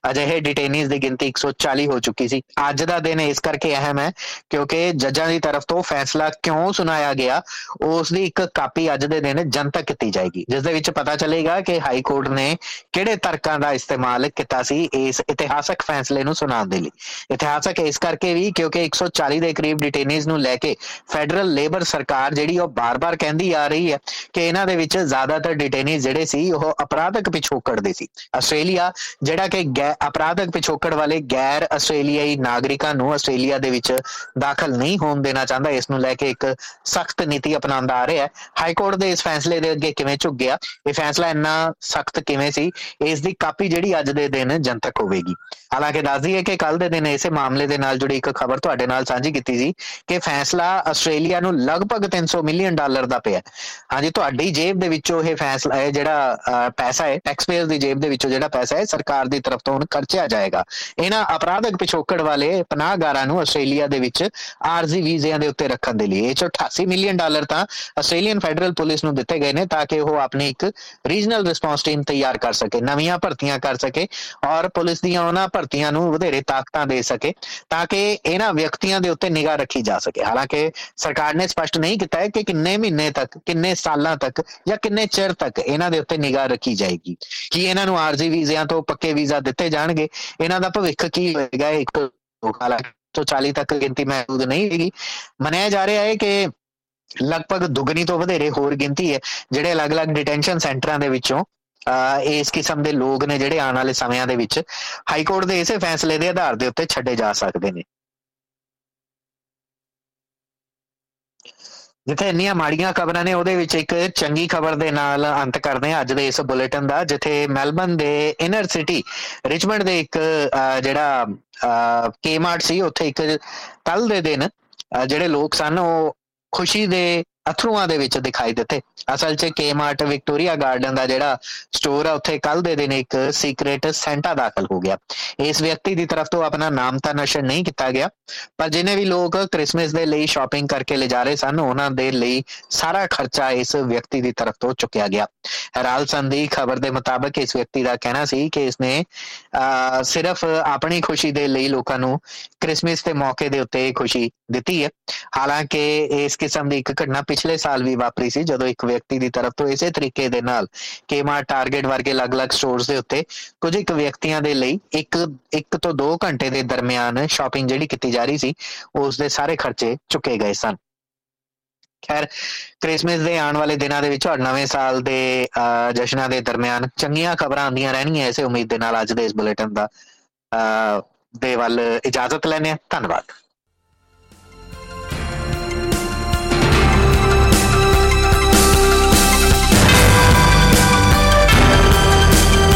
ਅਜਿਹੇ ਡਿਟੇਨੀਜ਼ ਦੀ ਗਿਣਤੀ 140 ਹੋ ਚੁੱਕੀ ਸੀ। ਅੱਜ ਦਾ ਦਿਨ ਇਸ ਕਰਕੇ ਅਹਿਮ ਹੈ ਕਿਉਂਕਿ ਜੱਜਾਂ ਦੀ ਤਰਫ ਤੋਂ ਫੈਸਲਾ ਕਿਉਂ ਸੁਣਾਇਆ ਗਿਆ, ਉਸ ਦੀ ਇੱਕ ਕਾਪੀ ਅੱਜ ਦੇ ਦਿਨ ਜਨਤਕ ਕੀਤੀ ਜਾਏਗੀ। ਜਿਸ ਦੇ ਵਿੱਚ ਪਤਾ ਚੱਲੇਗਾ ਕਿ ਹਾਈ ਕੋਰਟ ਨੇ ਕਿਹੜੇ ਤਰਕਾਂ ਦਾ ਇਸਤੇਮਾਲ ਕੀਤਾ ਸੀ ਇਸ ਇਤਿਹਾਸਕ ਫੈਸਲੇ ਨੂੰ ਸੁਣਾਉਣ ਦੇ ਲਈ। ਇਤਿਹਾਸਕ ਇਸ ਕਰਕੇ ਵੀ ਕਿਉਂਕਿ 140 ਦੇ ਕਰੀਬ ਡਿਟੇਨੀਜ਼ ਨੂੰ ਲੈ ਕੇ ਫੈਡਰਲ ਲੇਬਰ ਸਰਕਾਰ ਜਿਹੜੀ ਉਹ ਬਾਰ-ਬਾਰ ਕਹਿੰਦੀ ਆ ਰਹੀ ਹੈ ਕਿ ਇਹਨਾਂ ਦੇ ਵਿੱਚ ਜ਼ਿਆਦਾਤਰ ਡਿਟੇਨੀਜ਼ ਜਿਹੜੇ ਸੀ ਉਹ ਅਪਰਾਧਕ ਪਿਛੋਕੜ ਦੇ ਸੀ। ਆਸਟ੍ਰੇਲੀਆ ਜਿਹੜਾ ਕਿ ਅਪਰਾਧਕ ਪਿਛੋਕੜ ਵਾਲੇ ਗੈਰ ਆਸਟ੍ਰੇਲੀਆਈ ਨਾਗਰਿਕਾਂ ਨੂੰ ਆਸਟ੍ਰੇਲੀਆ ਦੇ ਵਿੱਚ ਦਾਖਲ ਨਹੀਂ ਹੋਣ ਦੇਣਾ ਚਾਹੁੰਦਾ, ਇਸ ਨੂੰ ਲੈ ਕੇ ਇੱਕ ਸਖਤ ਨੀਤੀ ਅਪਣਾਉਂਦਾ ਆ ਰਿਹਾ ਹੈ। ਹਾਈ ਕੋਰਟ ਦੇ ਇਸ ਫੈਸਲੇ ਦੇ ਅੱਗੇ ਕਿਵੇਂ ਝੁਕ ਗਿਆ ਇਹ ਫੈਸਲਾ ਇੰਨਾ ਸਖਤ ਕਿਵੇਂ ਸੀ? ਇਸ ਦੀ ਕਾਪੀ ਜਿਹੜੀ ਅੱਜ ਦੇ ਦਿਨ ਜਨਤਕ ਹੋਵੇਗੀ। ਹਾਲਾਂਕਿ ਦੱਸਦੀ ਹੈ ਕਿ ਕੱਲ ਦੇ ਦਿਨ ਇਸੇ ਮਾਮਲੇ ਦੇ ਨਾਲ ਜੁੜੀ ਇੱਕ ਖਬਰ ਤੁਹਾਡੇ ਨਾਲ ਸਾਂਝੀ ਕੀਤੀ ਸੀ ਕਿ ਫੈਸਲਾ ਆਸਟ੍ਰੇਲੀਆ ਨੂੰ ਲਗਭਗ 300 ਮਿਲੀਅਨ ਡਾਲਰ ਦਾ ਪਿਆ ਹਾਂਜੀ, ਤੁਹਾਡੀ ਜੇਬ ਦੇ ਵਿੱਚੋਂ ਇਹ ਫੈਸਲਾ ਹੈ ਜਿਹੜਾ ਪੈਸਾ ਹੈ ਟੈਕਸ ਪੇਅਰ ਦੀ ਜੇਬ ਦੇ ਵਿੱਚੋਂ ਜਿਹੜਾ ਪੈਸਾ ਹੈ ਸਰਕਾਰ ਦੀ ਤਰਫ ਤੋਂ ਖਰਚਿਆ ਜਾਏਗਾ। ਇਹਨਾਂ ਅਪਰਾਧਕ ਪਿਛੋਕੜ ਵਾਲੇ ਪਨਾਹਗਾਰਾਂ ਨੂੰ ਆਸਟ੍ਰੇਲੀਆ ਦੇ ਵਿੱਚ ਆਰਜ਼ੀ ਵੀਜ਼ਿਆਂ ਦੇ ਉੱਤੇ ਰੱਖਣ ਦੇ ਲਈ। ਇਹ 88 ਮਿਲੀਅਨ ਡਾਲਰ ਤਾਂ ਆਸਟ੍ਰੇਲੀਅਨ ਫੈਡਰਲ ਪੁਲਿਸ ਨੂੰ ਦਿੱਤੇ ਗਏ ਨੇ ਤਾਂ ਕਿ ਉਹ ਆਪਣੀ ਇੱਕ ਰੀਜਨਲ ਰਿਸਪੌਂਸ ਟੀਮ ਤਿਆਰ ਕਰ ਸਕੇ, ਨਵੀਆਂ ਭਰਤੀਆਂ ਕਰ ਸਕੇ ਔਰ ਪੁਲਿਸ ਦੀਆਂ ਉਹਨਾਂ ਭਰਤੀਆਂ ਨੂੰ ਵਧੇਰੇ ਤਾਕਤਾਂ ਦੇ ਸਕੇ ਤਾਂ ਕਿ ਇਹਨਾਂ ਵਿਅਕਤੀਆਂ ਦੇ ਉੱਤੇ ਨਿਗਾਹ ਰੱਖੀ ਜਾ ਸਕੇ। ਹਾਲਾਂਕਿ ਸਰਕਾਰ ਨੇ ਸਪਸ਼ਟ ਨਹੀਂ ਕੀਤਾ ਹੈ ਕਿ ਕਿੰਨੇ ਮਹੀਨੇ ਤੱਕ, ਕਿੰਨੇ ਸਾਲਾਂ ਤੱਕ ਜਾਂ ਕਿੰਨੇ ਚਿਰ ਤੱਕ ਇਹਨਾਂ ਦੇ ਉੱਤੇ ਨਿਗਾਹ ਰੱਖੀ ਜਾਏਗੀ। ਕੀ ਇਹਨਾਂ ਨੂੰ ਆਰਜ਼ੀ ਵੀਜ਼ਿਆਂ ਤੋਂ ਪੱਕੇ ਵੀਜ਼ਾ ਦਿੱਤੇ ਜਾਣਗੇ। ਇਹਨਾਂ ਦਾ ਭਵਿੱਖ ਕੀ ਹੋਏਗਾ? ਇੱਕ ਹਾਲਾਂਕਿ 140 ਤੱਕ ਗਿਣਤੀ ਮੌਜੂਦ ਨਹੀਂ ਹੈਗੀ। ਮੰਨਿਆ ਜਾ ਰਿਹਾ ਹੈ ਕਿ ਲਗਭਗ ਦੁੱਗਣੀ ਤੋਂ ਵਧੇਰੇ ਹੋਰ ਗਿਣਤੀ ਹੈ, ਜਿਹੜੇ ਅਲੱਗ-ਅਲੱਗ ਡਿਟੈਂਸ਼ਨ ਸੈਂਟਰਾਂ ਦੇ ਵਿੱਚੋਂ ਇਸ ਕਿਸਮ ਦੇ ਲੋਕ ਨੇ ਜਿਹੜੇ ਆਉਣ ਵਾਲੇ ਸਮਿਆਂ ਦੇ ਵਿੱਚ ਹਾਈ ਕੋਰਟ ਦੇ ਇਸੇ ਫੈਸਲੇ ਦੇ ਆਧਾਰ ਦੇ ਉੱਤੇ ਛੱਡੇ ਜਾ ਸਕਦੇ ਨੇ। ਜਿੱਥੇ ਇੰਨੀਆਂ ਮਾੜੀਆਂ ਖਬਰਾਂ ਨੇ, ਉਹਦੇ ਵਿੱਚ ਇੱਕ ਚੰਗੀ ਖਬਰ ਦੇ ਨਾਲ ਅੰਤ ਕਰਦੇ ਹਾਂ ਅੱਜ ਦੇ ਇਸ ਬੁਲੇਟਿਨ ਦਾ, ਜਿੱਥੇ ਮੈਲਬਨ ਦੇ ਇਨਰ ਸਿਟੀ ਰਿਚਮੰਡ ਦੇ ਇੱਕ ਜਿਹੜਾ ਕੇਮਾਰਟ ਸੀ, ਉੱਥੇ ਇੱਕ ਕੱਲ ਦੇ ਦਿਨ ਜਿਹੜੇ ਲੋਕ ਸਨ, ਉਹ ਖੁਸ਼ੀ ਦੇ ਅਥਰੂਆਂ ਦੇ ਵਿੱਚ ਦਿਖਾਈ ਦਿੱਤੇ। ਅਸਲ 'ਚ ਕੇਮਾਰਟ ਵਿਕਟੋਰੀਆ ਗਾਰਡਨ ਦਾ ਜਿਹੜਾ ਸਟੋਰ ਆ, ਉੱਥੇ ਕੱਲ ਦੇ ਦਿਨ ਇੱਕ ਸੀਕ੍ਰੀਟ ਸੈਂਟਾ ਦਾਖਲ ਹੋ ਗਿਆ। ਇਸ ਵਿਅਕਤੀ ਦੀ ਤਰਫ ਤੋਂ ਆਪਣਾ ਨਾਮ ਤਾਂ ਨਸ਼ਰ ਨਹੀਂ ਕੀਤਾ ਗਿਆ, ਪਰ ਜਿਨੇ ਵੀ ਲੋਕ ਕ੍ਰਿਸਮਸ ਦੇ ਲਈ ਸ਼ਾਪਿੰਗ ਕਰਕੇ ਲੈ ਜਾ ਰਹੇ ਸਨ, ਉਹਨਾਂ ਦੇ ਲਈ ਸਾਰਾ ਖਰਚਾ ਇਸ ਵਿਅਕਤੀ ਦੀ ਤਰਫ ਤੋਂ ਚੁੱਕਿਆ ਗਿਆ। ਹੈਰਾਲ ਸੰਦੀ ਖਬਰ ਦੇ ਮੁਤਾਬਕ ਇਸ ਵਿਅਕਤੀ ਦਾ ਕਹਿਣਾ ਸੀ ਕਿ ਇਸਨੇ ਸਿਰਫ ਆਪਣੀ ਖੁਸ਼ੀ ਦੇ ਲਈ ਲੋਕਾਂ ਨੂੰ ਕ੍ਰਿਸਮਸ ਦੇ ਮੌਕੇ ਦੇ ਉੱਤੇ ਖੁਸ਼ੀ ਦਿੱਤੀ ਹੈ। ਹਾਲਾਂਕਿ ਇਸ ਕਿਸਮ ਦੀ ਇੱਕ ਘਟਨਾ ਪਿਛਲੇ ਸਾਲ ਵੀ ਵਾਪਰੀ ਸੀ, ਜਦੋਂ ਇੱਕ ਵਿਅਕਤੀ ਦੀ ਤਰਫ ਤੋਂ ਇਸੇ ਤਰੀਕੇ ਦੇ ਨਾਲ ਕੇਮਾਰ ਟਾਰਗੇਟ ਵਰਗੇ ਅਲੱਗ-ਅਲੱਗ ਸਟੋਰਸ ਦੇ ਉੱਤੇ ਕੁਝ ਇੱਕ ਵਿਅਕਤੀਆਂ ਦੇ ਲਈ ਇੱਕ ਇੱਕ ਤੋਂ 2 ਘੰਟੇ ਦੇ ਦਰਮਿਆਨ ਸ਼ਾਪਿੰਗ ਜਿਹੜੀ ਕੀਤੀ ਜਾ ਰਹੀ ਸੀ ਉਸ ਦੇ ਸਾਰੇ ਖਰਚੇ ਚੁੱਕੇ ਗਏ ਸਨ। ਖੈਰ ਕ੍ਰਿਸਮਸ ਦੇ ਆਉਣ ਵਾਲੇ ਦਿਨਾਂ ਦੇ ਵਿੱਚ ਔਰ ਨਵੇਂ ਸਾਲ ਦੇ ਜਸ਼ਨਾਂ ਦੇ ਦਰਮਿਆਨ ਚੰਗੀਆਂ ਖਬਰਾਂ ਆਉਂਦੀਆਂ ਰਹਿਣਗੀਆਂ ਐਸੇ ਉਮੀਦ ਦੇ ਨਾਲ ਅੱਜ ਦੇ ਇਸ ਬੁਲੇਟਿਨ ਦਾ ਦੇ ਵੱਲ ਇਜਾਜ਼ਤ ਲੈਣੇ ਧੰਨਵਾਦ।